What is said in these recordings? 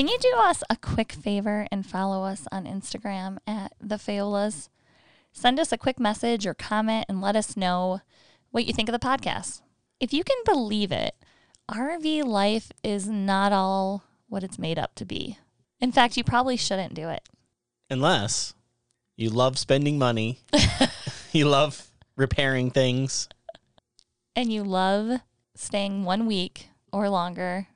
Can you do us a quick favor and follow us on Instagram at the Faolas? Send us a quick message or comment and let us know what you think of the podcast. If you can believe it, RV life is not all what it's made up to be. In fact, you probably shouldn't do it. Unless you love spending money, you love repairing things. And you love staying one week or longer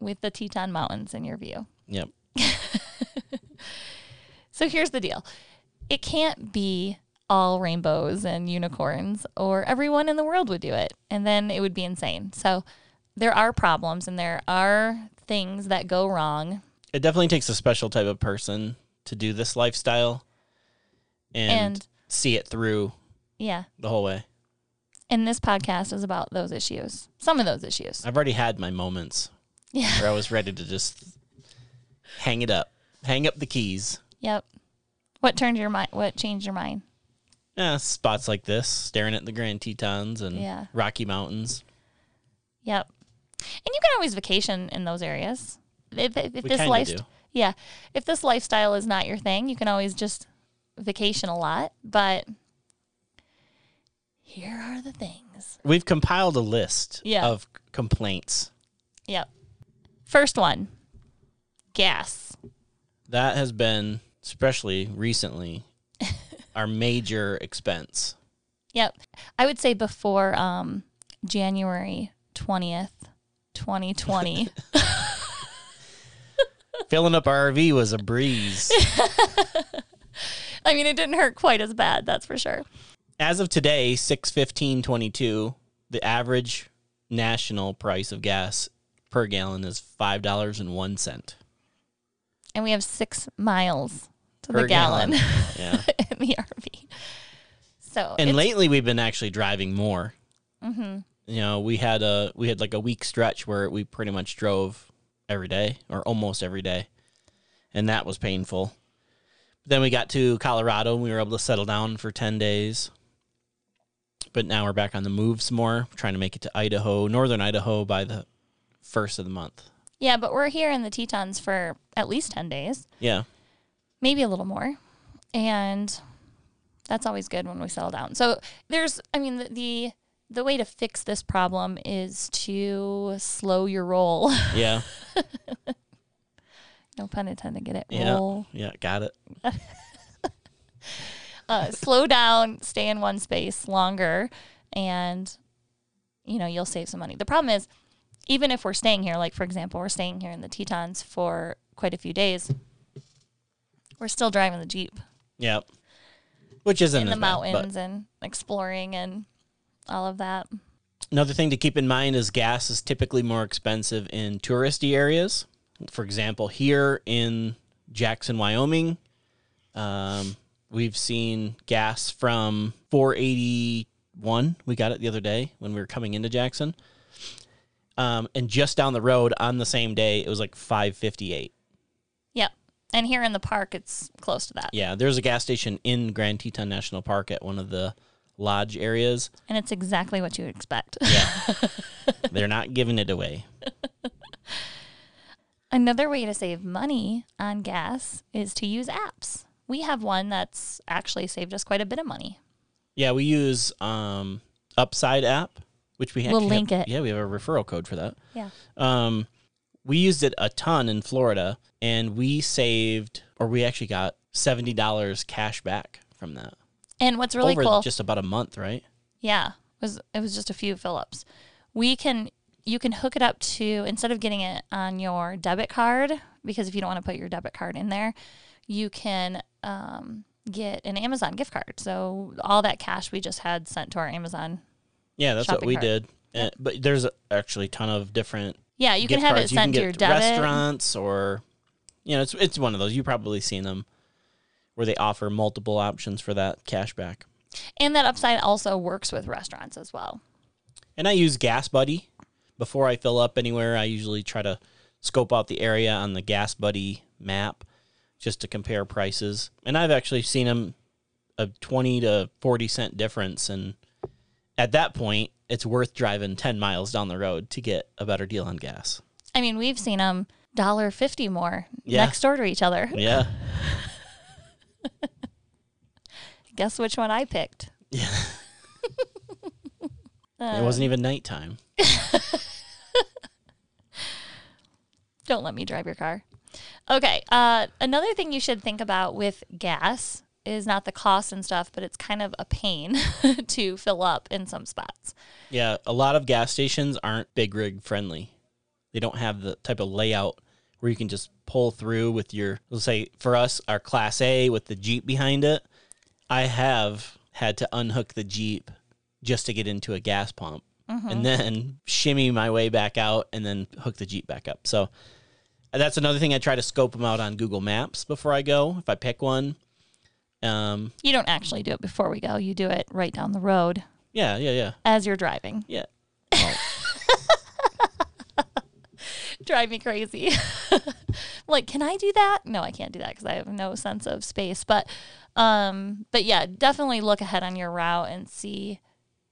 with the Teton Mountains in your view. Yep. So here's the deal it can't be all rainbows and unicorns, or everyone in the world would do it. And then it would be insane. So there are problems and there are things that go wrong. It definitely takes a special type of person to do this lifestyle and, And- see it through Yeah. the whole way. And this podcast is about those issues, some of those issues. I've already had my moments Yeah. where I was ready to just hang it up, hang up the keys. Yep. What turned your mind? What changed your mind? Yeah, spots like this, staring at the Grand Tetons and Yeah. Rocky Mountains. Yep. And you can always vacation in those areas. If, if, if this life, yeah, if this lifestyle is not your thing, you can always just vacation a lot. But here are the things. We've compiled a list Yeah. of complaints. Yep. First one, gas. That has been, especially recently, our major expense. Yep. I would say before um, January twentieth, twenty twenty. Filling up our RV was a breeze. I mean, it didn't hurt quite as bad. That's for sure. As of today, six fifteen twenty two, the average national price of gas per gallon is five dollars and one cent And we have six miles to per the gallon. Yeah, in the RV. So and lately we've been actually driving more. Mm-hmm. You know, we had a we had like a week stretch where we pretty much drove every day or almost every day, and that was painful. Then we got to Colorado and we were able to settle down for ten days. But now we're back on the move some more, trying to make it to Idaho, northern Idaho, by the first of the month. Yeah, but we're here in the Tetons for at least ten days, Yeah, maybe a little more, and that's always good when we settle down. So there's, I mean, the the, the way to fix this problem is to slow your roll. yeah, no pun intended. To get it? yeah, Roll. yeah. Got it. uh, slow down, stay in one space longer, and you know you'll save some money. The problem is, even if we're staying here, like for example, we're staying here in the Tetons for quite a few days, we're still driving the jeep Yep. which isn't in the as bad, but- mountains and exploring and all of that. Another thing to keep in mind is gas is typically more expensive in touristy areas. For example, here in Jackson, Wyoming, um, we've seen gas from 481. We got it the other day when we were coming into Jackson. Um, and just down the road on the same day, it was like 558. Yep. And here in the park, it's close to that, Yeah, there's a gas station in Grand Teton National Park at one of the lodge areas. and it's exactly what you would expect. Yeah. They're not giving it away. Another way to save money on gas is to use apps. We have one that's actually saved us quite a bit of money. Yeah, we use um, Upside app, which we We'll link have- it. Yeah, we have a referral code for that. Yeah. Um, we used it a ton in Florida, and we saved, or we actually got seventy dollars cash back from that And what's really over cool, just about a month, right? yeah, was it was just a few fill-ups. We can you can hook it up to instead of getting it on your debit card because if you don't want to put your debit card in there, you can um, get an Amazon gift card. So all that cash we just had sent to our Amazon. Yeah, that's what we cart. did. Uh, but there's actually a ton of different Yeah, you can have cards. it sent you to your debit. restaurants or you know it's it's one of those you've probably seen them where they offer multiple options for that cash back And that upside also works with restaurants as well. and i use GasBuddy before i fill up anywhere i usually try to scope out the area on the GasBuddy map just to compare prices and i've actually seen them a 20 to 40 cent difference and at that point it's worth driving 10 miles down the road to get a better deal on gas I mean, we've seen them dollar fifty more Yeah. next door to each other. yeah Guess which one I picked? Yeah. Uh, it wasn't even nighttime Don't let me drive your car. Okay. Uh, another thing you should think about with gas is not the cost and stuff, but it's kind of a pain to fill up in some spots. Yeah, a lot of gas stations aren't big rig friendly. They don't have the type of layout where you can just pull through with your, let's say for us, our Class A with the Jeep behind it. I have had to unhook the Jeep just to get into a gas pump mm-hmm. and then shimmy my way back out and then hook the Jeep back up. So that's another thing I try to scope them out on Google Maps before I go. If I pick one, um, You don't actually do it before we go, you do it right down the road yeah, yeah, yeah, as you're driving. yeah. Drive me crazy. like, can I do that? No, I can't do that because I have no sense of space. But, um, but yeah, definitely look ahead on your route and see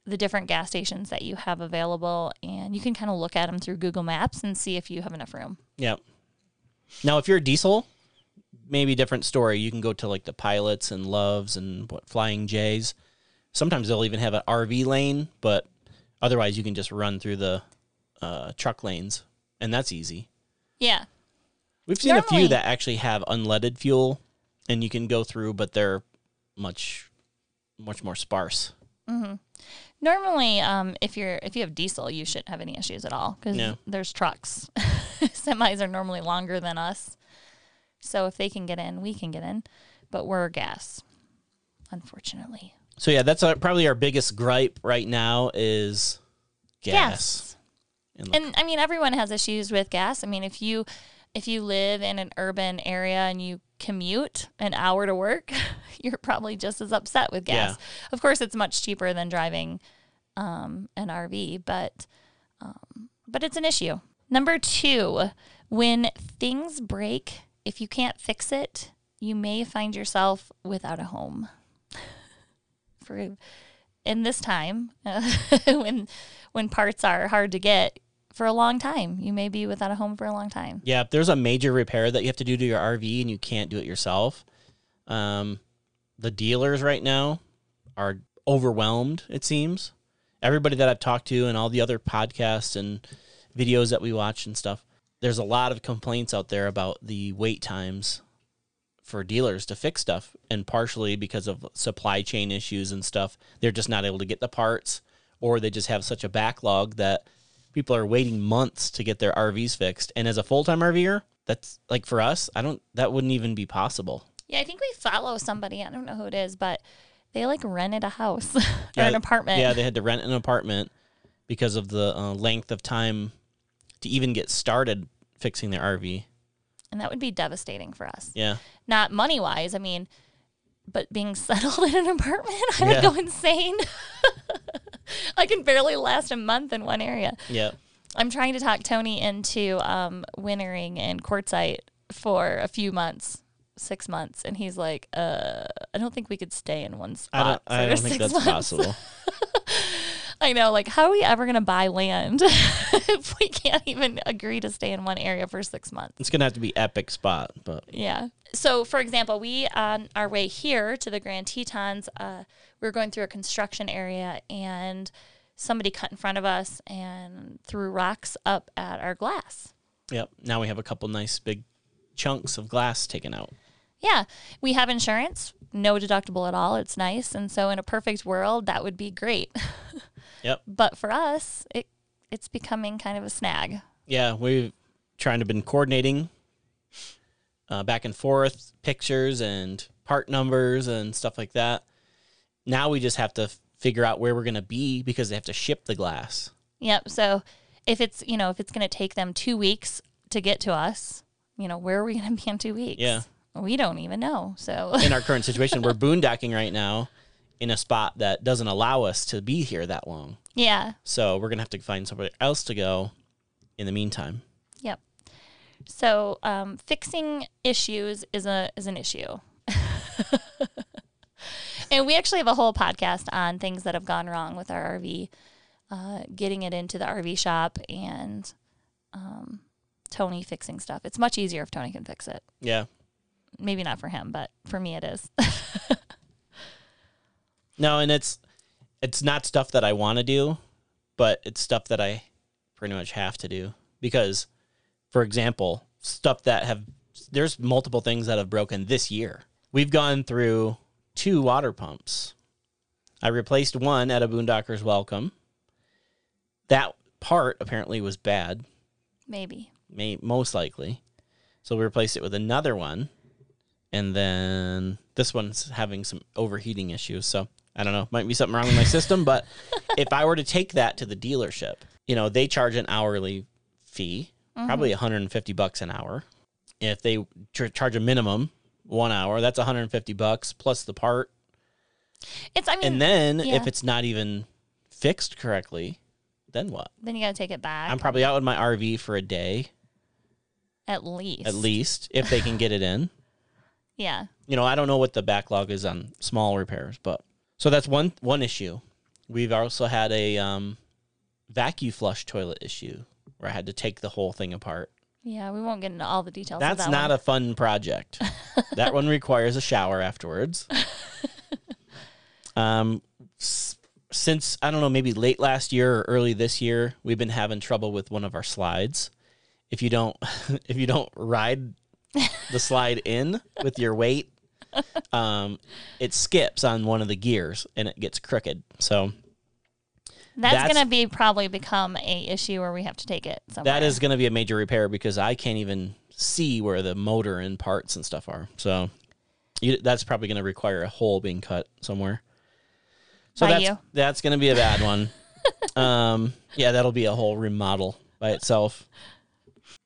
the different gas stations that you have available, and you can kind of look at them through Google Maps and see if you have enough room. Yeah. Now, if you're a diesel, maybe different story. You can go to like the pilots and loves and what flying J's. Sometimes they'll even have an RV lane, but otherwise you can just run through the uh, truck lanes, and that's easy. Yeah, We've seen a few that actually have unleaded fuel, and you can go through, but they're much, much more sparse. Mm-hmm. normally, um, if you're if you have diesel, you shouldn't have any issues at all because No. there's trucks. Semis are normally longer than us, so if they can get in, we can get in. But we're gas, unfortunately. So yeah, that's our, probably our biggest gripe right now is gas. And And I mean, everyone has issues with gas. I mean, if you if you live in an urban area and you commute an hour to work, you're probably just as upset with gas. Of course, it's much cheaper than driving um, an RV, but um, but it's an issue. Number two, when things break, if you can't fix it, you may find yourself without a home. For in this time, when when parts are hard to get for a long time, you may be without a home for a long time. Yeah, if there's a major repair that you have to do to your RV and you can't do it yourself, um, the dealers right now are overwhelmed, it seems. Everybody that I've talked to and all the other podcasts and videos that we watch and stuff, there's a lot of complaints out there about the wait times for dealers to fix stuff. And partially because of supply chain issues and stuff, they're just not able to get the parts or they just have such a backlog that people are waiting months to get their RVs fixed. And as a full time RVer, that's like for us, I don't, that wouldn't even be possible. Yeah, I think we follow somebody. I don't know who it is, but they like rented a house or Yeah, an apartment. Yeah, they had to rent an apartment because of the uh, length of time to even get started fixing their RV. and that would be devastating for us. Yeah. Not money wise, I mean, but being settled in an apartment, I would Yeah. go insane. I can barely last a month in one area. Yeah. I'm trying to talk Tony into um, wintering in Quartzsite for a few months, six months, and he's like, uh, "I don't think we could stay in one I don't, spot." I don't think that's months." possible. I know, like, how are we ever going to buy land if we can't even agree to stay in one area for six months? It's going to have to be epic spot, but Yeah. So, for example, we on our way here to the Grand Tetons, uh, we were going through a construction area, and somebody cut in front of us and threw rocks up at our glass. yep. Now we have a couple nice big chunks of glass taken out. Yeah, we have insurance, no deductible at all. It's nice, and so in a perfect world, that would be great. Yep. but for us, it it's becoming kind of a snag. Yeah, we've trying to been coordinating uh, back and forth pictures and part numbers and stuff like that. Now we just have to figure out where we're going to be because they have to ship the glass. Yep. So if it's you know if it's going to take them two weeks to get to us, you know where are we going to be in two weeks? Yeah. we don't even know. So in our current situation, we're boondocking right now in a spot that doesn't allow us to be here that long. yeah, So we're gonna have to find somewhere else to go in the meantime. Yep. So um, fixing issues is a is an issue. and we actually have a whole podcast on things that have gone wrong with our RV, uh, getting it into the RV shop and um, Tony fixing stuff. It's much easier if Tony can fix it. Yeah. Maybe not for him, but for me it is. No, and it's it's not stuff that I want to do, but it's stuff that I pretty much have to do because, for example, stuff that have there's multiple things that have broken this year. We've gone through two water pumps. I replaced one at a Boondocker's Welcome. That part apparently was bad, Maybe. may, most likely. So we replaced it with another one. And then this one's having some overheating issues. So I don't know, might be something wrong with my system. But if I were to take that to the dealership, you know, they charge an hourly fee, mm-hmm. probably 150 bucks an hour. If they ch- charge a minimum one hour, that's 150 bucks plus the part. It's I mean And then yeah. if it's not even fixed correctly, then what? then you got to take it back I'm probably out with my RV for a day at least. at least if they can get it in. Yeah. you know, I don't know what the backlog is on small repairs, but so that's one one issue. We've also had a um, vacuum flush toilet issue where I had to take the whole thing apart. Yeah, we won't get into all the details That's that not one. a fun project. that one requires a shower afterwards. um, s- since I don't know, maybe late last year or early this year, we've been having trouble with one of our slides. If you don't, if you don't ride the slide in with your weight, um, it skips on one of the gears and it gets crooked. So That's, That's- gonna be probably become a issue where we have to take it somewhere. that is going to be a major repair because I can't even see where the motor and parts and stuff are. So you, that's probably going to require a hole being cut somewhere. So By that's you. that's going to be a bad one. um, yeah, that'll be a whole remodel by itself.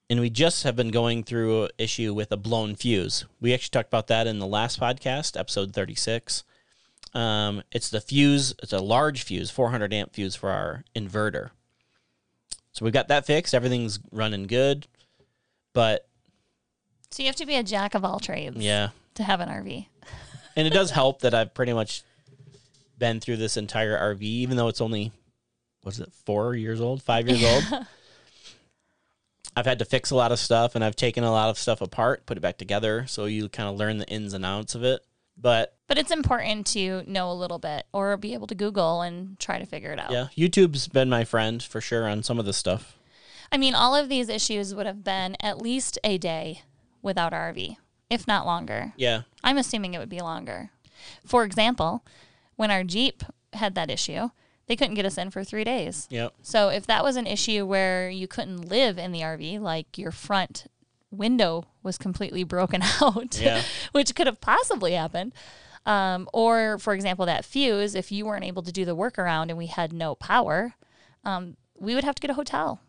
And we just have been going through an issue with a blown fuse. We actually talked about that in the last podcast, episode 36. Um, it's the fuse, it's a large fuse, 400 amp fuse for our inverter. So we've got that fixed. Everything's running good. But So you have to be a jack of all trades yeah, to have an RV. and it does help that I've pretty much been through this entire RV, even though it's only was it four years old, five years old. I've had to fix a lot of stuff, and I've taken a lot of stuff apart, put it back together, so you kind of learn the ins and outs of it. But But it's important to know a little bit or be able to Google and try to figure it out. yeah, YouTube's been my friend for sure on some of this stuff. I mean, all of these issues would have been at least a day without RV, if not longer. Yeah, I'm assuming it would be longer. For example, when our Jeep had that issue, they couldn't get us in for three days. yep, So if that was an issue where you couldn't live in the RV, like your front window was completely broken out, Yeah. which could have possibly happened. Um, or, for example, that fuse, if you weren't able to do the workaround and we had no power, um, we would have to get a hotel.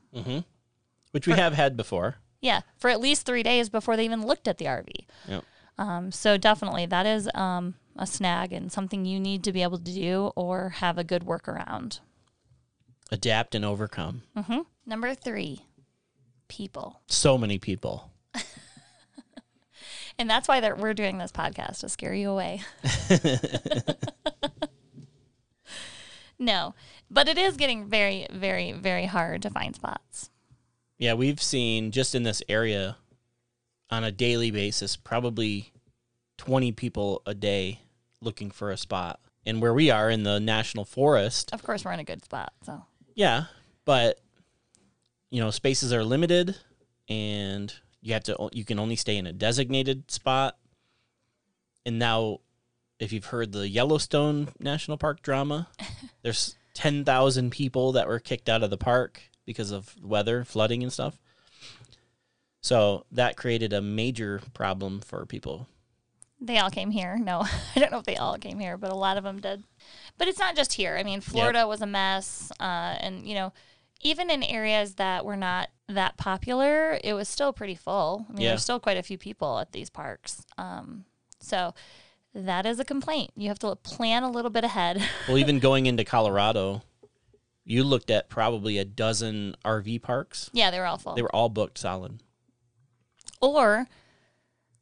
which we have had before. Yeah, for at least three days before they even looked at the RV. Yep. Um, so definitely that is um, a snag and something you need to be able to do or have a good workaround. Adapt and overcome. Mm-hmm. Number three, people. So many people. And that's why we're doing this podcast to scare you away. no, but it is getting very, very, very hard to find spots. Yeah, we've seen just in this area on a daily basis probably 20 people a day looking for a spot. And where we are in the national forest, Of course, we're in a good spot. So yeah, but you know, spaces are limited and you have to you can only stay in a designated spot. And now if you've heard the Yellowstone National Park drama, there's 10,000 people that were kicked out of the park because of weather, flooding and stuff. So that created a major problem for people. They all came here. No, I don't know if they all came here, but a lot of them did. But it's not just here. I mean, Florida was a mess. Uh, and, you know, even in areas that were not that popular, it was still pretty full. I mean, Yeah. there's still quite a few people at these parks. Um, so that is a complaint. You have to plan a little bit ahead. Well, even going into Colorado, you looked at probably a dozen RV parks. yeah, they were all full. They were all booked solid. Or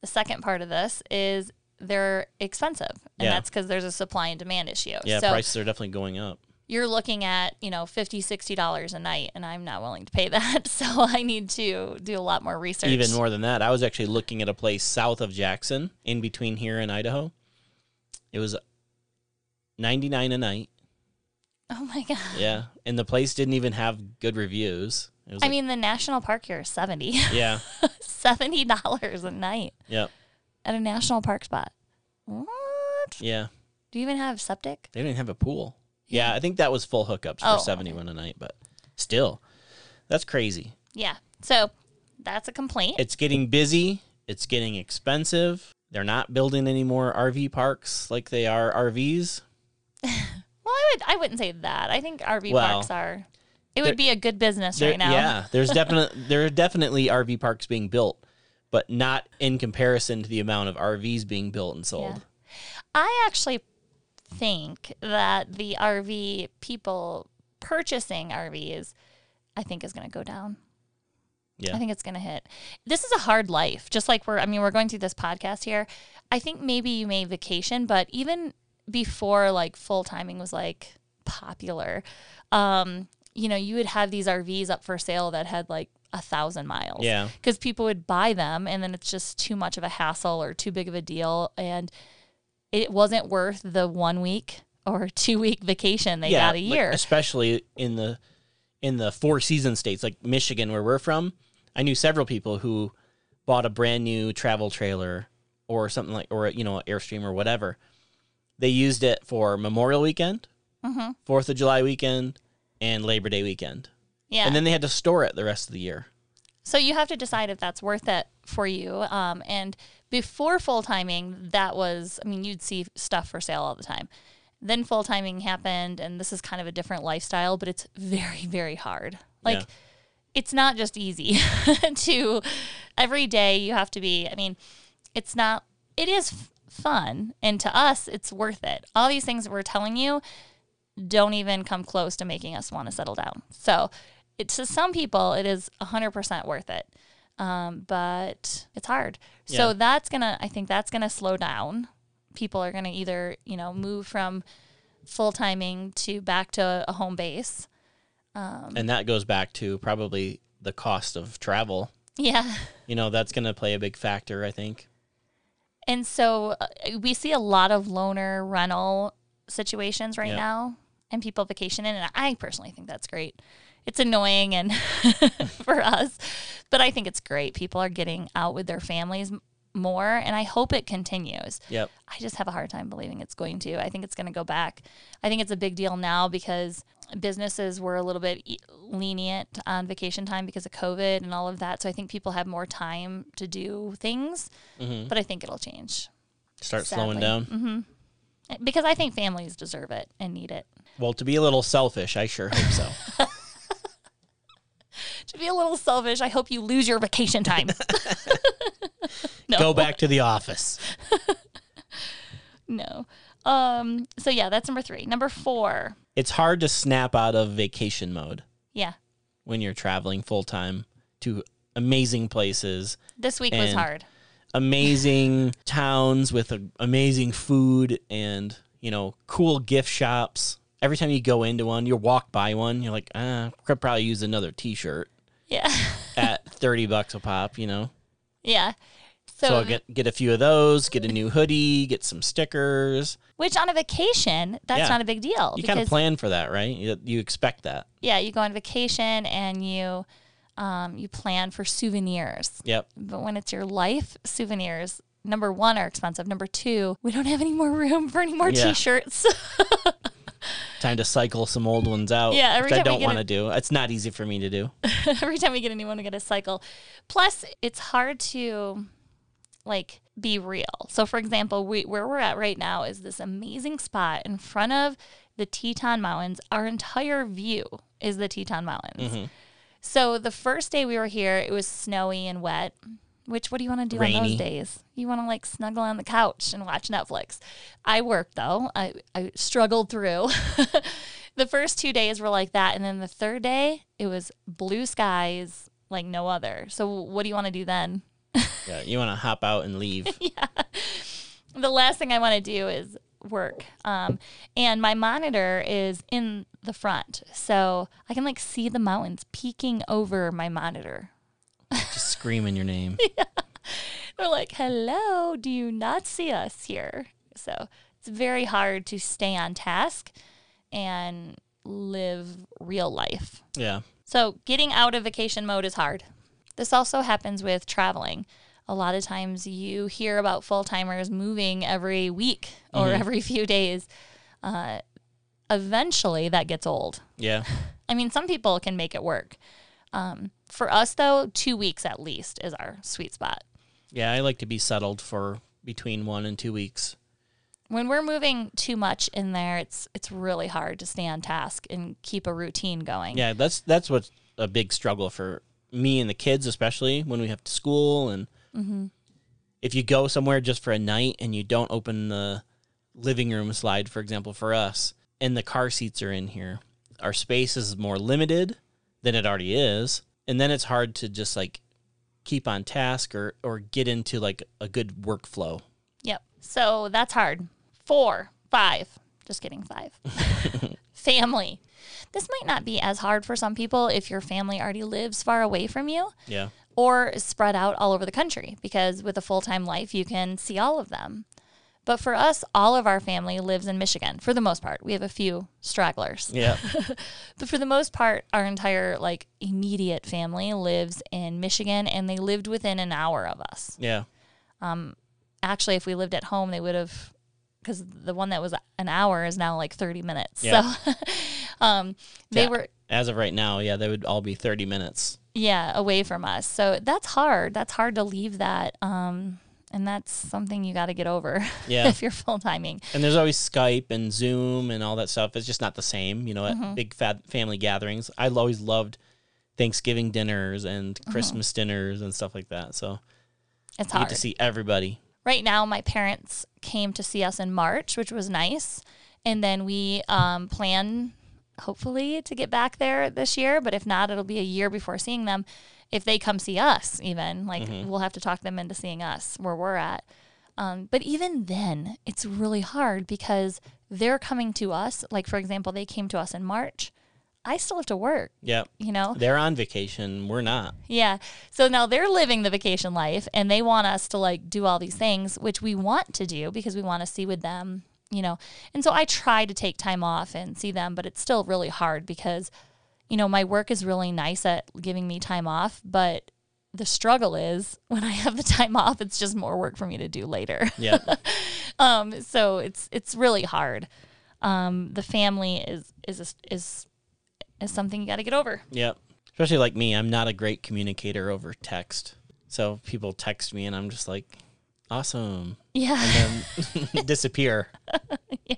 the second part of this is they're expensive, and Yeah. that's because there's a supply and demand issue. Yeah, so prices are definitely going up. you're looking at you know 50 60 dollars a night and i'm not willing to pay that so i need to do a lot more research Even more than that, I was actually looking at a place south of Jackson, in between here and Idaho. It was ninety nine a night. oh my god Yeah, and the place didn't even have good reviews. I like- mean the national park here is 70 yeah, 70 dollars a night yep, at a national park spot what yeah. do you even have septic They didn't have a pool. Yeah, I think that was full hookups for Oh, seventy one a night, but still, that's crazy. yeah so that's a complaint It's getting busy. It's getting expensive. They're not building any more RV parks like they are RVs. well i would i wouldn't say that i think rv Well, parks are it there- would be a good business There- right now Yeah, there's definitely there are definitely RV parks being built, but not in comparison to the amount of RVs being built and sold. Yeah. I actually think that the RV people purchasing RVs, I think is going to go down. Yeah. I think it's going to hit. This is a hard life. Just like we're, I mean, we're going through this podcast here. I think maybe you may vacation, but even before like full timing was like popular, um, you know, you would have these RVs up for sale that had like a thousand miles Yeah. because people would buy them and then it's just too much of a hassle or too big of a deal and it wasn't worth the one week or two week vacation they got a like, year especially in the in the four season states like Michigan where we're from. I knew several people who bought a brand new travel trailer or something like or you know Airstream or whatever. They used it for Memorial Weekend, Mm-hmm. 4th of July weekend, and Labor Day weekend. yeah And then they had to store it the rest of the year. so you have to decide if that's worth it for you um, and before full timing that was i mean you'd see stuff for sale all the time then full timing happened and this is kind of a different lifestyle but it's very very hard like Yeah. it's not just easy to every day you have to be i mean it's not it is f- fun and to us it's worth it all these things that we're telling you don't even come close to making us want to settle down. So it, to some people it is 100% worth it. Um, but it's hard. So that's gonna i think that's gonna slow down. People are gonna either you know move from full timing to back to a home base. Um, and that goes back to probably the cost of travel. yeah. You know, that's going to play a big factor, I think. And so uh, we see a lot of loner rental situations right Yeah. now and people vacationing. And I personally think that's great. It's annoying and for us, but I think it's great. People are getting out with their families more, and I hope it continues. Yep. I just have a hard time believing it's going to. I think it's going to go back. I think it's a big deal now because businesses were a little bit e- lenient on vacation time because of COVID and all of that. So I think people have more time to do things, Mm-hmm. but I think it'll change Start slowing Sadly. down. because I think families deserve it and need it. Well, to be a little selfish, I sure hope so. To be a little selfish, I hope you lose your vacation time. no, Go back to the office. no. Um. So yeah, that's number three. Number four. It's hard to snap out of vacation mode Yeah, when you're traveling full time to amazing places, this week was hard. amazing towns with amazing food and, you know, cool gift shops. Every time you go into one, you walk by one, you're like, ah, could probably use another t-shirt Yeah, at 30 bucks a pop, you know. yeah. So, So, I'll get get a few of those, get a new hoodie, get some stickers. which on a vacation, that's Yeah. not a big deal You kind of plan for that, right? You, you expect that. yeah, you go on vacation and you um you plan for souvenirs. Yep. But when it's your life, souvenirs number one are expensive. Number two, we don't have any more room for any more Yeah. t-shirts. Time to cycle some old ones out. Yeah, every which I time we don't want to do. It's not easy for me to do. every time we get a new one, we get a cycle. Plus, it's hard to like be real. So, for example, we, where we're at right now is this amazing spot in front of the Teton Mountains. Our entire view is the Teton Mountains. Mm-hmm. So the first day we were here, it was snowy and wet. Which what do you want to do on those days? You want to like snuggle on the couch and watch Netflix. I worked though. I, I struggled through. the first two days were like that, and then the third day it was blue skies like no other. So what do you want to do then? Yeah, you want to hop out and leave. yeah. the last thing I want to do is work. Um, and my monitor is in the front, so I can like see the mountains peeking over my monitor. Screaming your name. They're like, "Hello, do you not see us here?" So it's very hard to stay on task and live real life. Yeah. So getting out of vacation mode is hard. This also happens with traveling. A lot of times you hear about full timers moving every week or every few days. Uh, eventually, that gets old. Yeah. I mean, some people can make it work. Um, for us, though, two weeks at least is our sweet spot. Yeah, I like to be settled for between one and two weeks. When we're moving too much in there, it's it's really hard to stay on task and keep a routine going. Yeah, that's that's what's a big struggle for me and the kids, especially when we have to school and mm-hmm. if you go somewhere just for a night and you don't open the living room slide, for example, for us, and the car seats are in here, our space is more limited than it already is, and then it's hard to just like keep on task or or get into like a good workflow. Yep. So that's hard. Four, five. Just kidding, five. family. This might not be as hard for some people if your family already lives far away from you Yeah. or is spread out all over the country because with a full time life, you can see all of them. But for us, all of our family lives in Michigan for the most part. We have a few stragglers. Yeah. But for the most part, our entire like immediate family lives in Michigan and they lived within an hour of us yeah. Um actually if we lived at home they would have because the one that was an hour is now like 30 minutes Yeah. so um they Yeah. were As of right now, yeah, they would all be 30 minutes. yeah away from us so that's hard that's hard to leave that um and that's something you got to get over Yeah. if you're full timing And there's always Skype and Zoom and all that stuff. It's just not the same, you know, Mm-hmm. at big fat family gatherings. I always loved Thanksgiving dinners and Mm-hmm. Christmas dinners and stuff like that. So it's hard to see everybody. right now my parents came to see us in march which was nice and then we um, plan hopefully to get back there this year but if not it'll be a year before seeing them if they come see us even like we'll have to talk them into seeing us where we're at um, but even then it's really hard because they're coming to us like for example they came to us in march i still have to work Yeah. you know They're on vacation. We're not. yeah. So now they're living the vacation life and they want us to like do all these things, which we want to do because we want to see with them, you know. And so I try to take time off and see them, but it's still really hard because, you know, my work is really nice at giving me time off, but the struggle is when I have the time off, it's just more work for me to do later. Yeah. um, so it's it's really hard. Um, the family is is is is something you got to get over. yep. Especially like me, I'm not a great communicator over text. So people text me and I'm just like, awesome. Yeah. And then disappear. Yeah.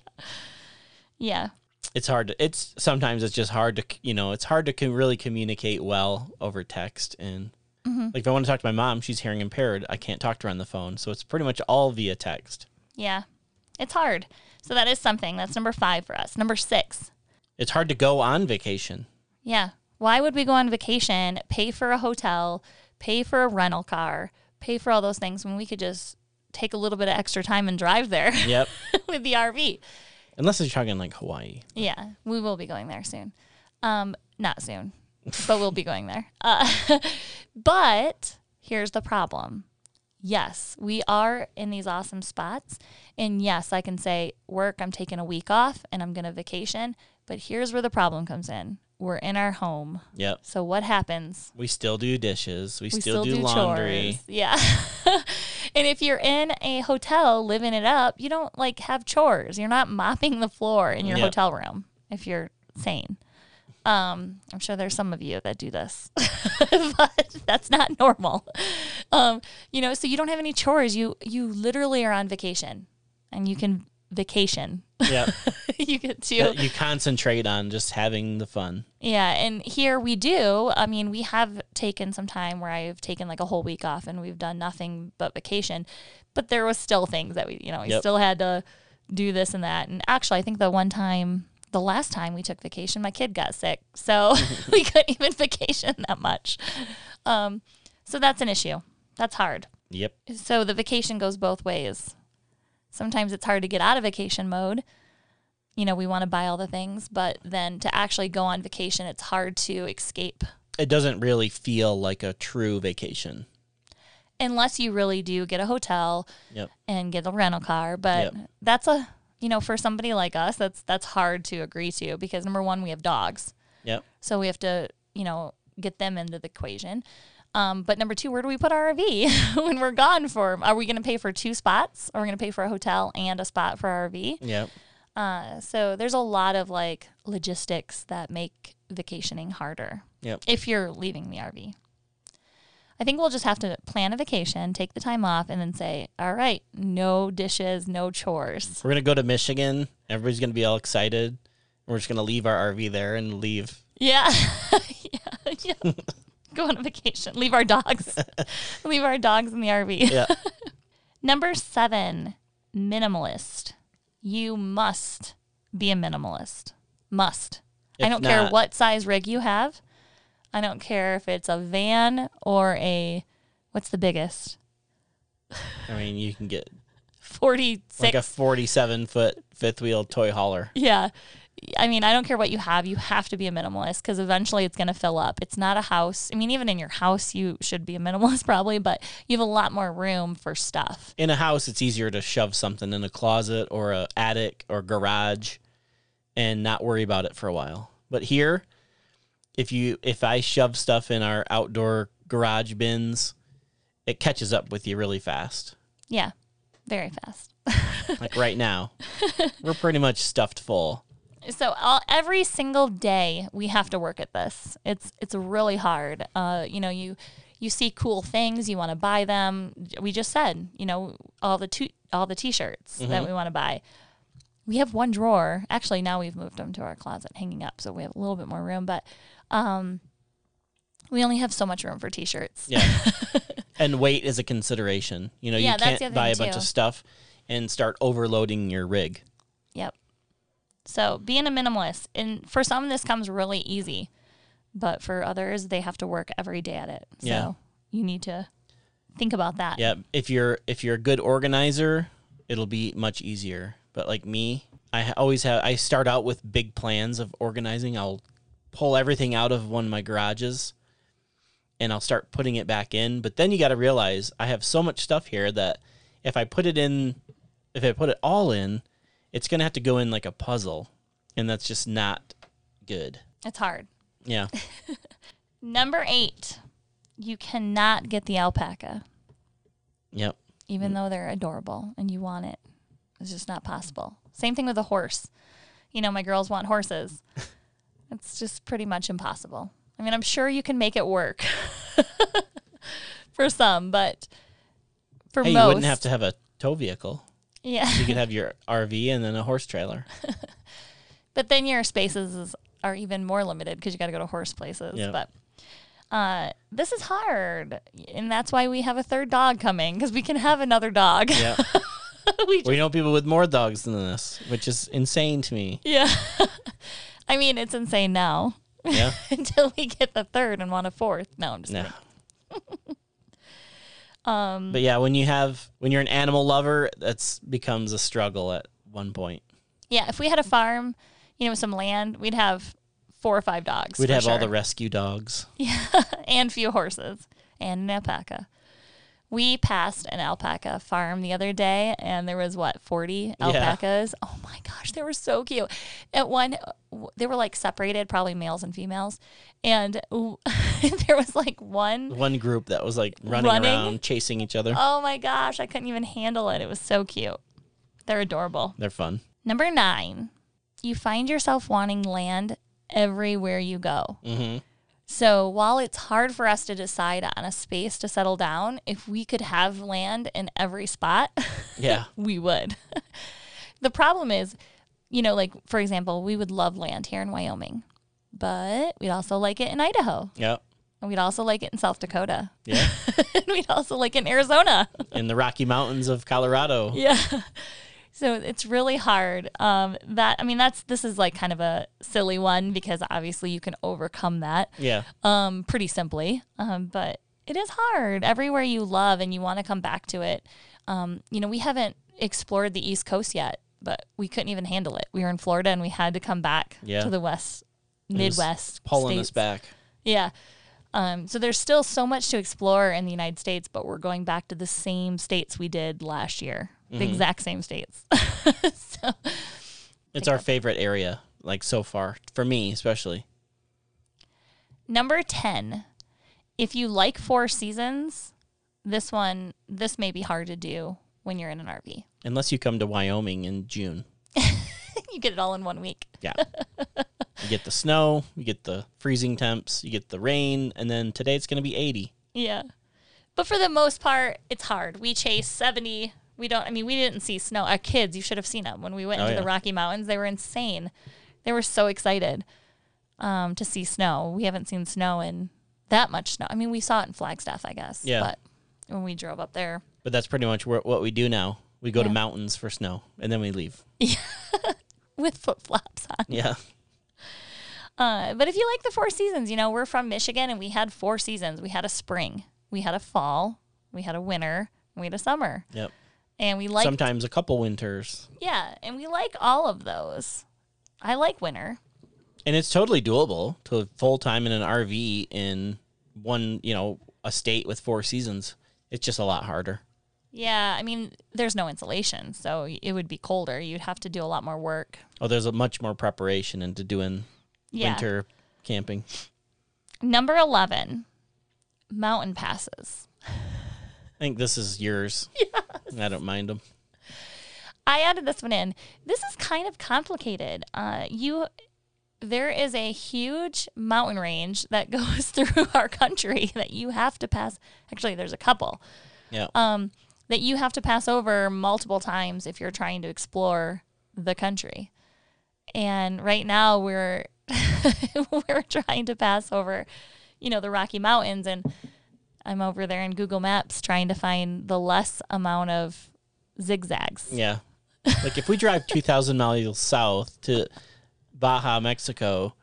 Yeah. It's hard to, it's sometimes it's just hard to, you know, it's hard to co- really communicate well over text. And mm-hmm. like if I want to talk to my mom, she's hearing impaired. I can't talk to her on the phone. So it's pretty much all via text. Yeah, it's hard. So that is something. That's number five for us. Number six. It's hard to go on vacation. Yeah. Why would we go on vacation, pay for a hotel, pay for a rental car, pay for all those things when we could just take a little bit of extra time and drive there Yep. with the RV? Unless you're talking like Hawaii. Yeah, we will be going there soon. Um, not soon, but we'll be going there. Uh, but here's the problem. Yes, we are in these awesome spots. And yes, I can say, work, I'm taking a week off and I'm going to vacation. But here's where the problem comes in we're in our home. Yep. So what happens? We still do dishes. We, We still, do, laundry. chores. Yeah. and if you're in a hotel living it up, you don't like have chores. You're not mopping the floor in your Yep. hotel room if you're sane. Um, I'm sure there's some of you that do this, but that's not normal. Um, you know, so you don't have any chores. You you literally are on vacation, and you can vacation. Yeah. you get to you concentrate on just having the fun. Yeah, and here we do. I mean, we have taken some time where I've taken like a whole week off and we've done nothing but vacation. But there was still things that we, you know, we Yep. still had to do this and that. And actually, I think the one time, the last time we took vacation, my kid got sick, so we couldn't even vacation that much. Um, so that's an issue. That's hard. Yep. So the vacation goes both ways. Sometimes it's hard to get out of vacation mode. You know, we want to buy all the things, but then to actually go on vacation, it's hard to escape It doesn't really feel like a true vacation. unless you really do get a hotel Yep. and get a rental car. But Yep. that's a, you know, for somebody like us, that's that's hard to agree to because number one, we have dogs, Yep. so we have to, you know, get them into the equation. Um, but number two, where do we put our RV when we're gone for? Are we going to pay for two spots? Are we going to pay for a hotel and a spot for our RV? Yep. Uh, so there's a lot of like logistics that make vacationing harder Yep. if you're leaving the RV. I think we'll just have to plan a vacation, take the time off, and then say, all right, no dishes, no chores. We're gonna go to Michigan. Everybody's gonna be all excited. We're just gonna leave our RV there and leave. Yeah. yeah. yeah. Go on a vacation. Leave our dogs. Leave our dogs in the RV. Yeah. Number seven, minimalist. You must be a minimalist. Must. I don't care what size rig you have. I don't care if it's a van or a what's the biggest? I mean, you can get 46. like a 47 foot fifth wheel toy hauler. yeah. I mean, I don't care what you have. You have to be a minimalist because eventually it's going to fill up. It's not a house. I mean, even in your house, you should be a minimalist probably, but you have a lot more room for stuff. In a house, it's easier to shove something in a closet or a attic or garage and not worry about it for a while. But here, if you if I shove stuff in our outdoor garage bins, it catches up with you really fast. Yeah. Very fast. Like right now, we're pretty much stuffed full. So all, every single day we have to work at this. It's it's really hard. Uh, you know, you you see cool things, you want to buy them. We just said, you know, all the tu- all the t-shirts that we want to buy. We have one drawer. Actually, now we've moved them to our closet, hanging up, so we have a little bit more room. But um, we only have so much room for t-shirts. Yeah. and weight is a consideration. You know, Yeah, you can't buy a thing, bunch of stuff and start overloading your rig. Yep. So being a minimalist, and for some this comes really easy, but for others they have to work every day at it. So Yeah. you need to think about that. Yeah, if you're if you're a good organizer, it'll be much easier. But like me, I always have I start out with big plans of organizing. I'll pull everything out of one of my garages and I'll start putting it back in, but then you got to realize I have so much stuff here that if I put it in if I put it all in, it's going to have to go in like a puzzle, and that's just not good. It's hard. Yeah. Number eight, you cannot get the alpaca, yep. even mm. though they're adorable and you want it. It's just not possible. Same thing with a horse. You know, my girls want horses. it's just pretty much impossible. I mean, I'm sure you can make it work for some, but for Hey, most, you wouldn't have to have a tow vehicle. Yeah. You could have your RV and then a horse trailer. But then your spaces is, are even more limited because you got to go to horse places. Yeah. But uh, this is hard, and that's why we have a third dog coming because we can have another dog. Yeah. we We know people with more dogs than this, which is insane to me. yeah. I mean, it's insane now Yeah. until we get the third and want a fourth. No, I'm just No. kidding. Um, But yeah, when you have when you're an animal lover, that's becomes a struggle at one point. yeah, if we had a farm, you know, with some land, we'd have four or five dogs. We'd have all the rescue dogs. Yeah, and few horses and an alpaca. We passed an alpaca farm the other day, and there was what forty alpacas. Oh my gosh, they were so cute. At one, they were like separated, probably males and females, and there was like one One group that was like running, Running? around chasing each other. Oh my gosh, I couldn't even handle it. It was so cute. They're adorable. They're fun. Number nine, you find yourself wanting land everywhere you go. hmm So while it's hard for us to decide on a space to settle down, if we could have land in every spot, Yeah. we would. the problem is, you know, like for example, we would love land here in Wyoming, but we'd also like it in Idaho. Yep. And we'd also like it in South Dakota. Yeah. and we'd also like it in Arizona. In the Rocky Mountains of Colorado. Yeah. So it's really hard. Um, that I mean, that's this is like kind of a silly one because obviously you can overcome that Yeah. um, pretty simply. Um, but it is hard everywhere you love and you want to come back to it. Um, you know, we haven't explored the East Coast yet, but we couldn't even handle it. We were in Florida and we had to come back Yeah. to the West, Midwest, Pulling us back. Yeah. Um, so there's still so much to explore in the United States, but we're going back to the same states we did last year, the exact same states. so, It's our favorite area, like so far, for me especially. number 10, if you like four seasons, this one, this may be hard to do when you're in an RV. Unless you come to Wyoming in June. you get it all in one week. Yeah. you get the snow, you get the freezing temps, you get the rain, and then today it's going to be 80. Yeah. But for the most part, it's hard. We chase 70. We don't, I mean, we didn't see snow. Our kids, you should have seen them when we went Oh, into the. Rocky Mountains. They were insane. They were so excited um, to see snow. We haven't seen snow in that much snow. I mean, we saw it in Flagstaff, I guess. Yeah. But when we drove up there, But that's pretty much what we do now. We go to mountains for snow, and then we leave. Yeah. with flip flops on. Yeah. Uh, but if you like the four seasons, you know, we're from Michigan and we had four seasons. We had a spring, we had a fall, we had a winter, and we had a summer. Yep. And we like Sometimes a couple winters. Yeah, and we like all of those. I like winter. And it's totally doable to full time in an RV in one, you know, a state with four seasons. It's just a lot harder. Yeah, I mean, there's no insulation, so it would be colder. You'd have to do a lot more work. Oh, there's a much more preparation into doing Yeah. winter camping. Number 11, mountain passes. I think this is yours. I don't mind them. I added this one in. This is kind of complicated. Uh, you there is a huge mountain range that goes through our country that you have to pass. Actually, there's a couple. Yeah. um, that you have to pass over multiple times if you're trying to explore the country. And right now we're we're trying to pass over, you know, the Rocky Mountains and I'm over there in Google Maps trying to find the less amount of zigzags. Yeah. Like if we drive 2,000 miles south to Baja, Mexico,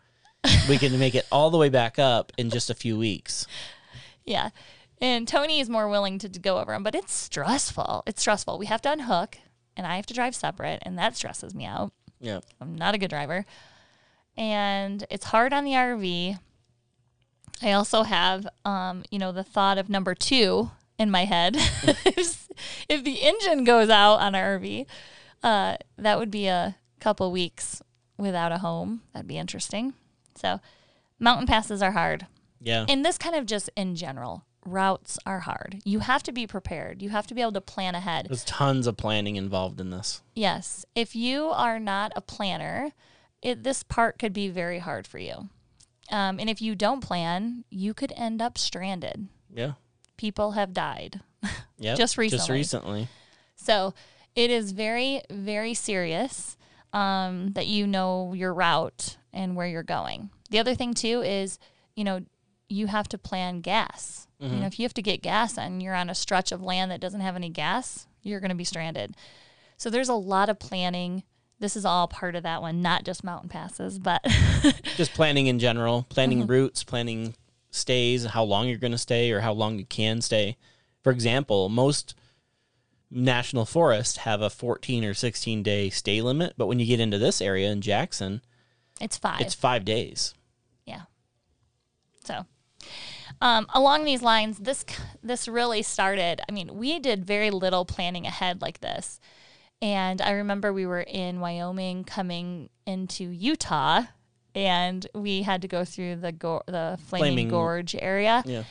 we can make it all the way back up in just a few weeks. Yeah. And Tony is more willing to, to go over them, but it's stressful. It's stressful. We have to unhook and I have to drive separate and that stresses me out. Yeah. I'm not a good driver. And it's hard on the RV. I also have, um, you know, the thought of number two in my head. if, if the engine goes out on our RV, uh, that would be a couple weeks without a home. That'd be interesting. So, mountain passes are hard. Yeah. And this kind of just in general, routes are hard. You have to be prepared. You have to be able to plan ahead. There's tons of planning involved in this. Yes. If you are not a planner, it, this part could be very hard for you. Um, and if you don't plan, you could end up stranded. Yeah. People have died. Yeah. Just recently. Just recently. So it is very, very serious um, that you know your route and where you're going. The other thing, too, is, you know, you have to plan gas. You know, if you have to get gas and you're on a stretch of land that doesn't have any gas, you're going to be stranded. So there's a lot of planning. This is all part of that one, not just mountain passes, but Just planning in general, planning Mm-hmm. routes, planning stays, how long you're going to stay or how long you can stay. For example, most national forests have a 14 or 16 day stay limit, but when you get into this area in Jackson, it's five. it's 5 days. Yeah. So, um, along these lines, this this really started. I mean, we did very little planning ahead like this, and I remember we were in Wyoming coming into Utah, and we had to go through the go- the Flaming, Flaming- Gorge area. Yeah.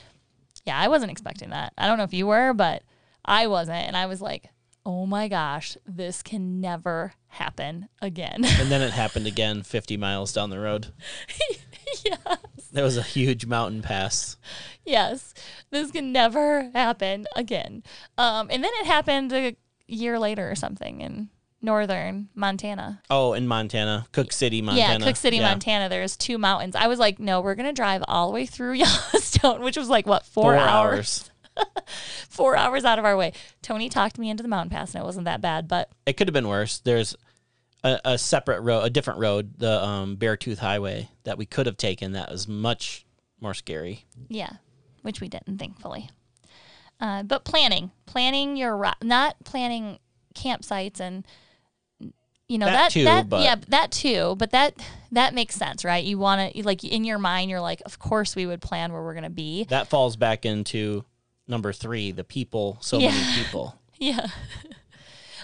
Yeah, I wasn't expecting that. I don't know if you were, but I wasn't, and I was like, "Oh my gosh, this can never happen again." And then it happened again 50 miles down the road. yeah. There was a huge mountain pass. yes, this can never happen again. Um, and then it happened a year later or something, in northern Montana. Oh, in Montana, Cooke City, Montana. Yeah, Cooke City, Yeah. Montana. There's two mountains. I was like, no, we're gonna drive all the way through Yellowstone, which was like what four, Four hours, hours. four hours out of our way. Tony talked me into the mountain pass, and it wasn't that bad. But It could have been worse. There's a, a separate road, a different road, the um, Beartooth Highway that we could have taken. That was much more scary. yeah, which we didn't, thankfully. Uh, but planning, planning your not planning campsites and you know That that too, that but- yeah that too. But that that makes sense, right? You want to like in your mind, you're like, of course we would plan where we're gonna be. That falls back into number three, the people. So Yeah. many people. Yeah.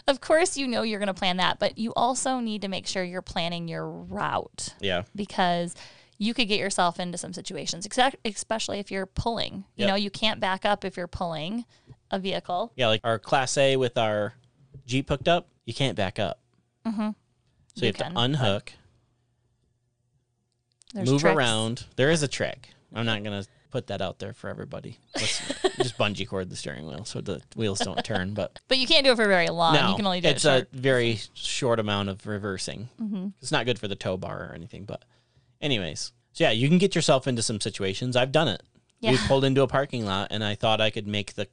of course, you know you're going to plan that, but you also need to make sure you're planning your route Yeah. because you could get yourself into some situations, especially if you're pulling. You Yep. know, you can't back up if you're pulling a vehicle. Yeah, like our Class A with our Jeep hooked up, you can't back up. Mm-hmm. So you, You have can, to unhook, move tricks. around. There is a trick. I'm not gonna put that out there for everybody. Let's just bungee cord the steering wheel so the wheels don't turn. But But you can't do it for very long. no, you can only do it's it a very short amount of reversing. Mm-hmm. It's not good for the tow bar or anything. But anyways, so yeah, you can get yourself into some situations. I've done it. We pulled into a parking lot and I thought I could make the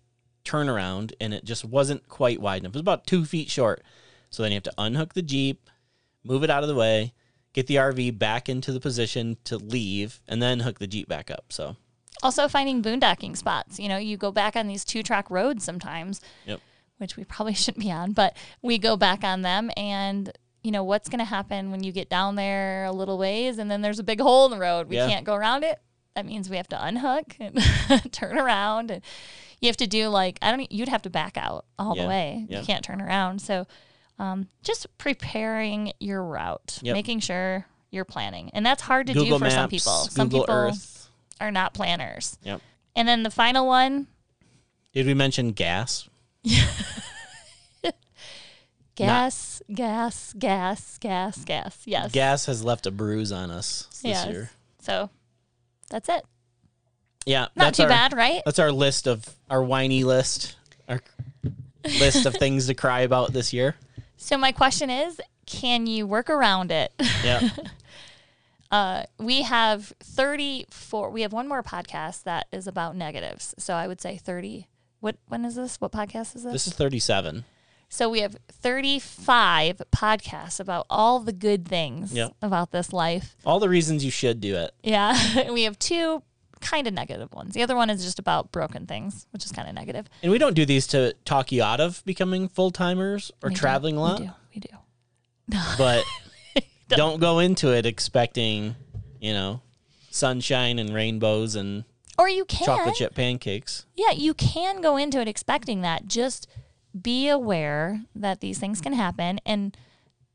turnaround and it just wasn't quite wide enough. It was about two feet short. So then you have to unhook the Jeep, move it out of the way, get the RV back into the position to leave, and then hook the Jeep back up. So Also, finding boondocking spots. You know, you go back on these two track roads sometimes, Yep. which we probably shouldn't be on, but we go back on them and. You know what's going to happen when you get down there a little ways and then there's a big hole in the road. We Yeah. can't go around it. That means we have to unhook and turn around, and you have to do like I don't. You'd have to back out all Yeah. the way. Yeah. You can't turn around. So, um, just preparing your route, Yep. making sure you're planning, and that's hard to Google do for Maps, some people. Some Google people Earth. are not planners. Yep. And then the final one, Did we mention gas? gas, gas, gas, gas, gas. Yes. Gas has left a bruise on us this Yes. year. So that's it. Yeah, Not too our, bad, right? That's our list of our whiny list, our list of things to cry about this year. So my question is, can you work around it? Yeah, Uh, we have 34 we have one more podcast that is about negatives. So I would say 30 what when is this? What podcast is this? this is thirty-seven. So we have 35 podcasts about all the good things Yep. about this life. All the reasons you should do it. Yeah. And we have two kind of negative ones. The other one is just about broken things, which is kind of negative. And we don't do these to talk you out of becoming full timers or We do. traveling a lot, We do. We do. but don't go into it expecting, you know, sunshine and rainbows and Or you can. chocolate chip pancakes. Yeah, you can go into it expecting that. Just be aware that these things can happen and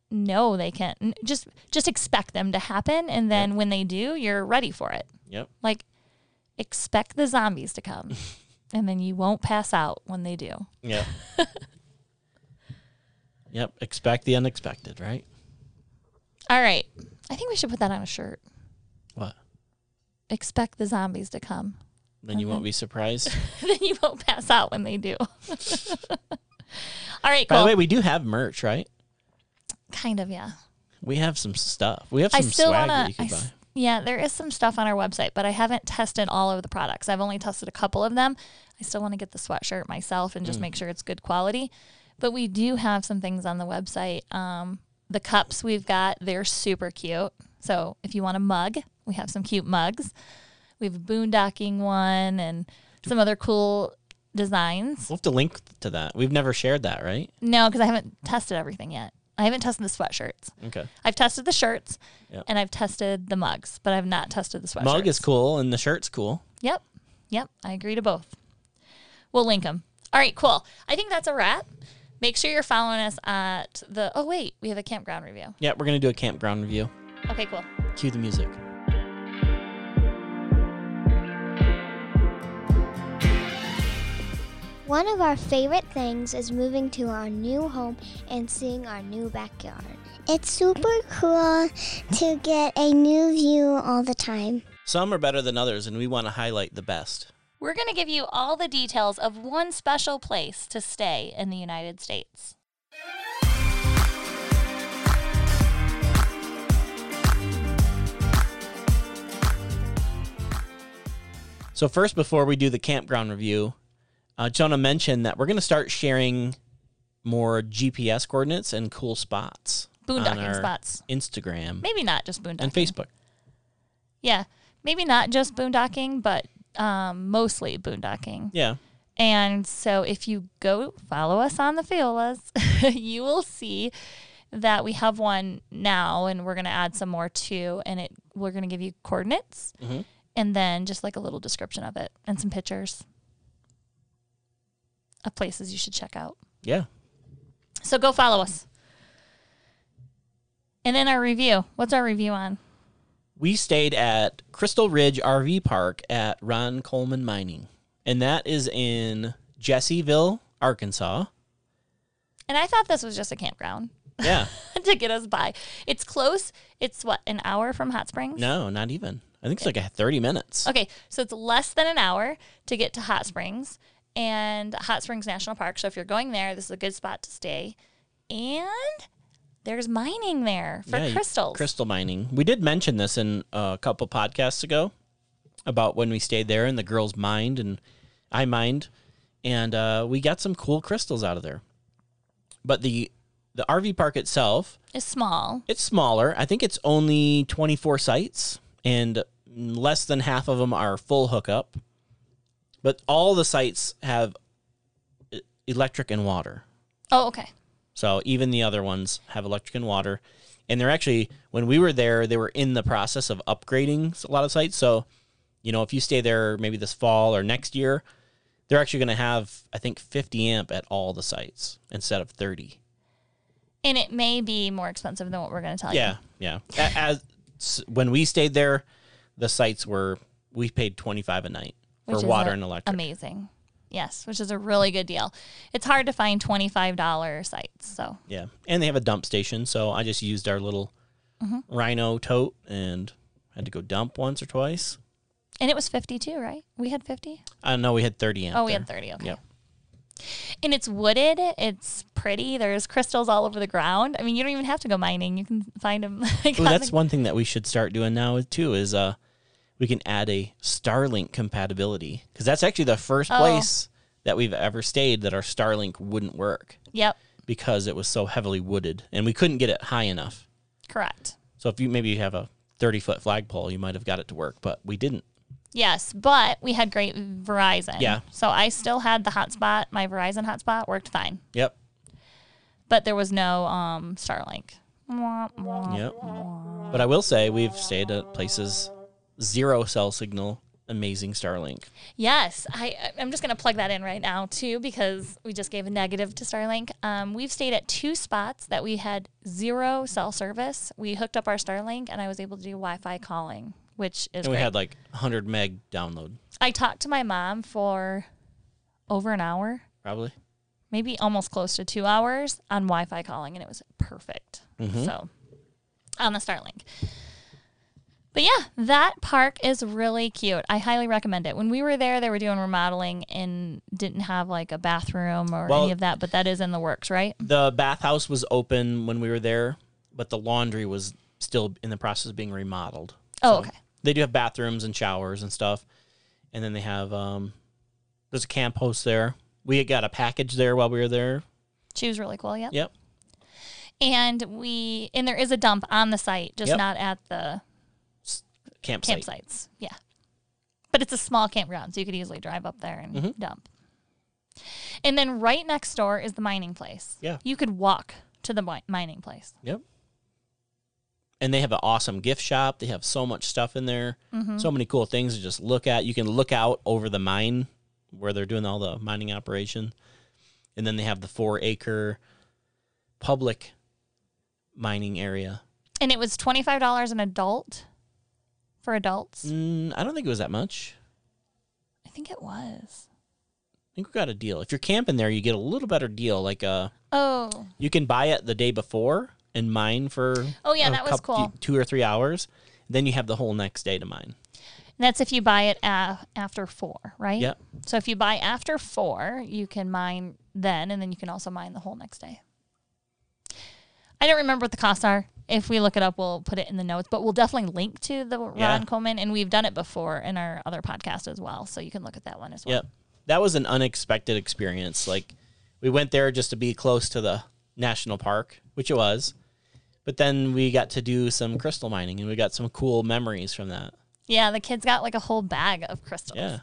know they can just just expect them to happen and then when they do, you're ready for it. Yep. Like expect the zombies to come and then you won't pass out when they do. Yep. yep. Expect the unexpected, right? All right. I think we should put that on a shirt. What? Expect the zombies to come. Then you won't uh-huh. be surprised. then you won't pass out when they do. All right, By the way, we do have merch, right? kind of, yeah. We have some stuff. We have I some still swag want that you can buy. Yeah, there is some stuff on our website, but I haven't tested all of the products. I've only tested a couple of them. I still want to get the sweatshirt myself and just Mm. make sure it's good quality. But we do have some things on the website. Um, the cups we've got, they're super cute. So if you want a mug, we have some cute mugs. We have a boondocking one and some other cool designs. We'll have to link to that. We've never shared that, right? No, because I haven't tested everything yet. I haven't tested the sweatshirts. Okay. I've tested the shirts Yep. and I've tested the mugs, but I've not tested the sweatshirts. Mug is cool and the shirt's cool. Yep. Yep. I agree to both. We'll link them. All right, cool. I think that's a wrap. Make sure you're following us at the. Oh, wait. We have a campground review. Yeah, we're gonna do a campground review. Okay, cool. Cue the music. One of our favorite things is moving to our new home and seeing our new backyard. It's super cool to get a new view all the time. Some are better than others, and we want to highlight the best. We're going to give you all the details of one special place to stay in the United States. So, first, before we do the campground review, uh, Jonah mentioned that we're going to start sharing more GPS coordinates and cool spots on Boondocking our spots. Instagram Maybe not just boondocking. and Facebook. Yeah. Maybe not just boondocking, but um, mostly boondocking. Yeah, And so if you go follow us on the Fayolas, you will see that we have one now and we're going to add some more too. And it we're going to give you coordinates Mhm. and then just like a little description of it and some pictures of places you should check out. yeah. So go follow us. And then our review. What's our review on? We stayed at Crystal Ridge RV Park at Ron Coleman Mining, and that is in Jessieville, Arkansas. And I thought this was just a campground Yeah, to get us by. It's close. It's what, an hour from Hot Springs? no, not even. I think it's like a thirty minutes. Okay, so it's less than an hour to get to Hot Springs and Hot Springs National Park. So if you're going there, this is a good spot to stay. And there's mining there for Yeah, crystals. Crystal mining. We did mention this in a couple podcasts ago about when we stayed there and the girls mined and I mined, and uh, we got some cool crystals out of there. But the the RV park itself, is small. it's smaller. I think it's only 24 sites, and less than half of them are full hookup. But all the sites have electric and water. Oh, okay. So even the other ones have electric and water. And they're actually, when we were there, they were in the process of upgrading a lot of sites. So, you know, if you stay there maybe this fall or next year, they're actually going to have, I think, 50 amp at all the sites instead of 30. And it may be more expensive than what we're going to tell you. Yeah, yeah. As when we stayed there, the sites were we paid 25 a night for which is water and electric. Amazing. Yes, which is a really good deal. It's hard to find $25 sites. So, Yeah, and they have a dump station, so I just used our little Mm-hmm. Rhino tote and had to go dump once or twice. and it was 52, right? We had 50? I know we had 30 amp. Oh, we there. had 30. Okay. Yep. And it's wooded. It's pretty. There's crystals all over the ground. I mean, you don't even have to go mining. You can find them. Like Ooh, that's the- one thing that we should start doing now too is uh we can add a Starlink compatibility because that's actually the first Oh. place that we've ever stayed that our Starlink wouldn't work Yep. because it was so heavily wooded and we couldn't get it high enough. Correct. So if you maybe you have a 30 foot flagpole, you might have got it to work, but we didn't. Yes, but we had great Verizon. Yeah. So I still had the hotspot. My Verizon hotspot worked fine, Yep. but there was no um, Starlink. Yep. But I will say we've stayed at places zero cell signal, amazing Starlink. Yes, I, I'm just going to plug that in right now too because we just gave a negative to Starlink. Um, we've stayed at two spots that we had zero cell service. We hooked up our Starlink and I was able to do Wi-Fi calling, which is And we great. had like 100 meg download, I talked to my mom for over an hour, probably. maybe almost close to two hours on Wi-Fi calling, and it was perfect. So on the Starlink. But yeah, that park is really cute. I highly recommend it. When we were there, they were doing remodeling and didn't have like a bathroom or Well- any of that, but that is in the works, right? The bathhouse was open when we were there, but the laundry was still in the process of being remodeled. Oh, So okay. They do have bathrooms and showers and stuff. And then they have um there's a camp host there. We got a package there while we were there. She was really cool. Yep. Yep. And we and there is a dump on the site, just Yep. not at the Campsite. campsites. Yeah. But it's a small campground, so you could easily drive up there and Mm-hmm. dump. And then right next door is the mining place. Yeah. You could walk to the mi- mining place. Yep. And they have an awesome gift shop. They have so much stuff in there. Mm-hmm. So many cool things to just look at. You can look out over the mine where they're doing all the mining operation. And then they have the four acre public mining area. And it was $25 an adult for adults. Mm, I don't think it was that much. I think it was. I think we got a deal. If you're camping there, you get a little better deal. Like uh, Oh. you can buy it the day before and mine for Oh, yeah, that was couple- cool. two or three hours. Then you have the whole next day to mine. And that's if you buy it a after 4, right? Yep. So if you buy after 4, you can mine then and then you can also mine the whole next day. I don't remember what the costs are. If we look it up, we'll put it in the notes. But we'll definitely link to the Ron Yeah. Coleman, and we've done it before in our other podcast as well. So you can look at that one as well. Yep. That was an unexpected experience. Like we went there just to be close to the national park, which it was. But then we got to do some crystal mining and we got some cool memories from that. Yeah, the kids got like a whole bag of crystals. Yeah.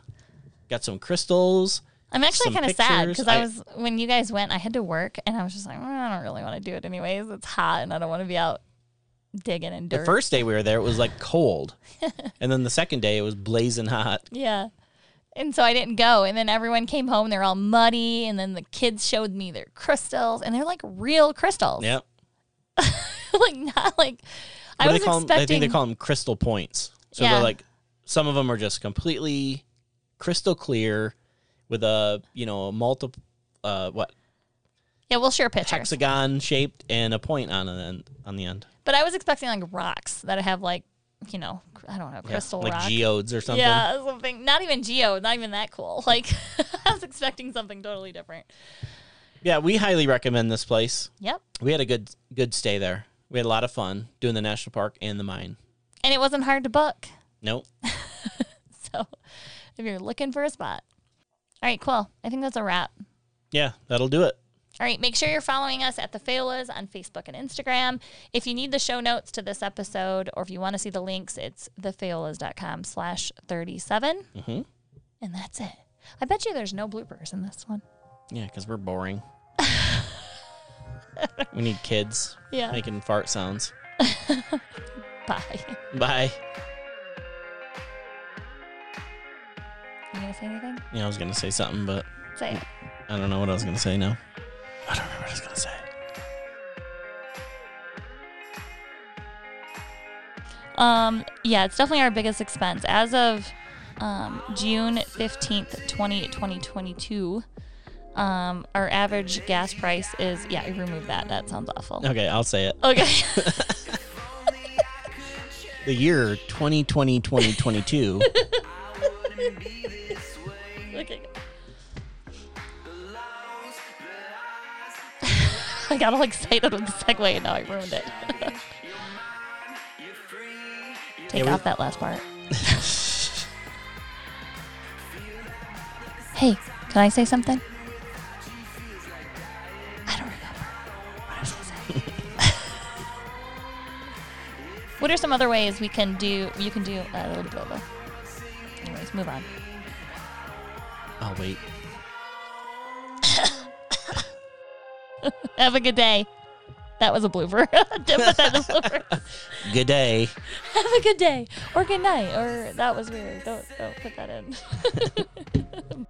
Got some crystals. I'm actually kind of sad because I, I- was when you guys went, I had to work, and I was just like, "Mm, I don't really want to do it anyways. It's hot, and I don't want to be out digging in dirt. The first day we were there, it was like cold. and then the second day, it was blazing hot. yeah. And so I didn't go. And then everyone came home. They're all muddy. And then the kids showed me their crystals, and they're like real crystals. Yep. like not like I What do was they call 'em? expecting. I think they call them crystal points. So Yeah. they're like, some of them are just completely crystal clear with a, you know, a multiple, uh, what, yeah, we'll share pictures. hexagon shaped and a point on end. On the end. But I was expecting like rocks that have like you know I don't know Yeah, crystal like rock. geodes or something. Yeah, something. Not even geo. Not even that cool. Like I was expecting something totally different. Yeah, we highly recommend this place. Yep. We had a good good stay there. We had a lot of fun doing the national park and the mine. And it wasn't hard to book. Nope. So if you're looking for a spot. All right, cool. I think that's a wrap. Yeah, that'll do it. All right, make sure you're following us at the Fayolas on Facebook and Instagram. If you need the show notes to this episode or if you want to see the links, it's thefayolas.com slash 37. Mhm. And that's it. I bet you there's no bloopers in this one. Yeah, because we're boring. we need kids Yeah. making fart sounds. Bye. Bye. You to say anything? Yeah, I was gonna say something, but Say it. I don't know what I was gonna say now. I don't remember what I was gonna say. Um, yeah, it's definitely our biggest expense. As of um, June 15th, 20, 2022, um, our average gas price is, yeah, I remove that. That sounds awful. Okay, I'll say it. Okay. The year 2020 2022 I got all excited with the segue and now I ruined it. Take Yeah, we- off that last part. hey, can I say something? I don't remember. What was I saying? what are some other ways we can do? You can do uh, a little bit of a. Anyways, move on. I'll wait. Have a good day. That was a blooper. Didn't put that in the blooper. Good day. Have a good day or good night or that was weird. Don't don't put that in.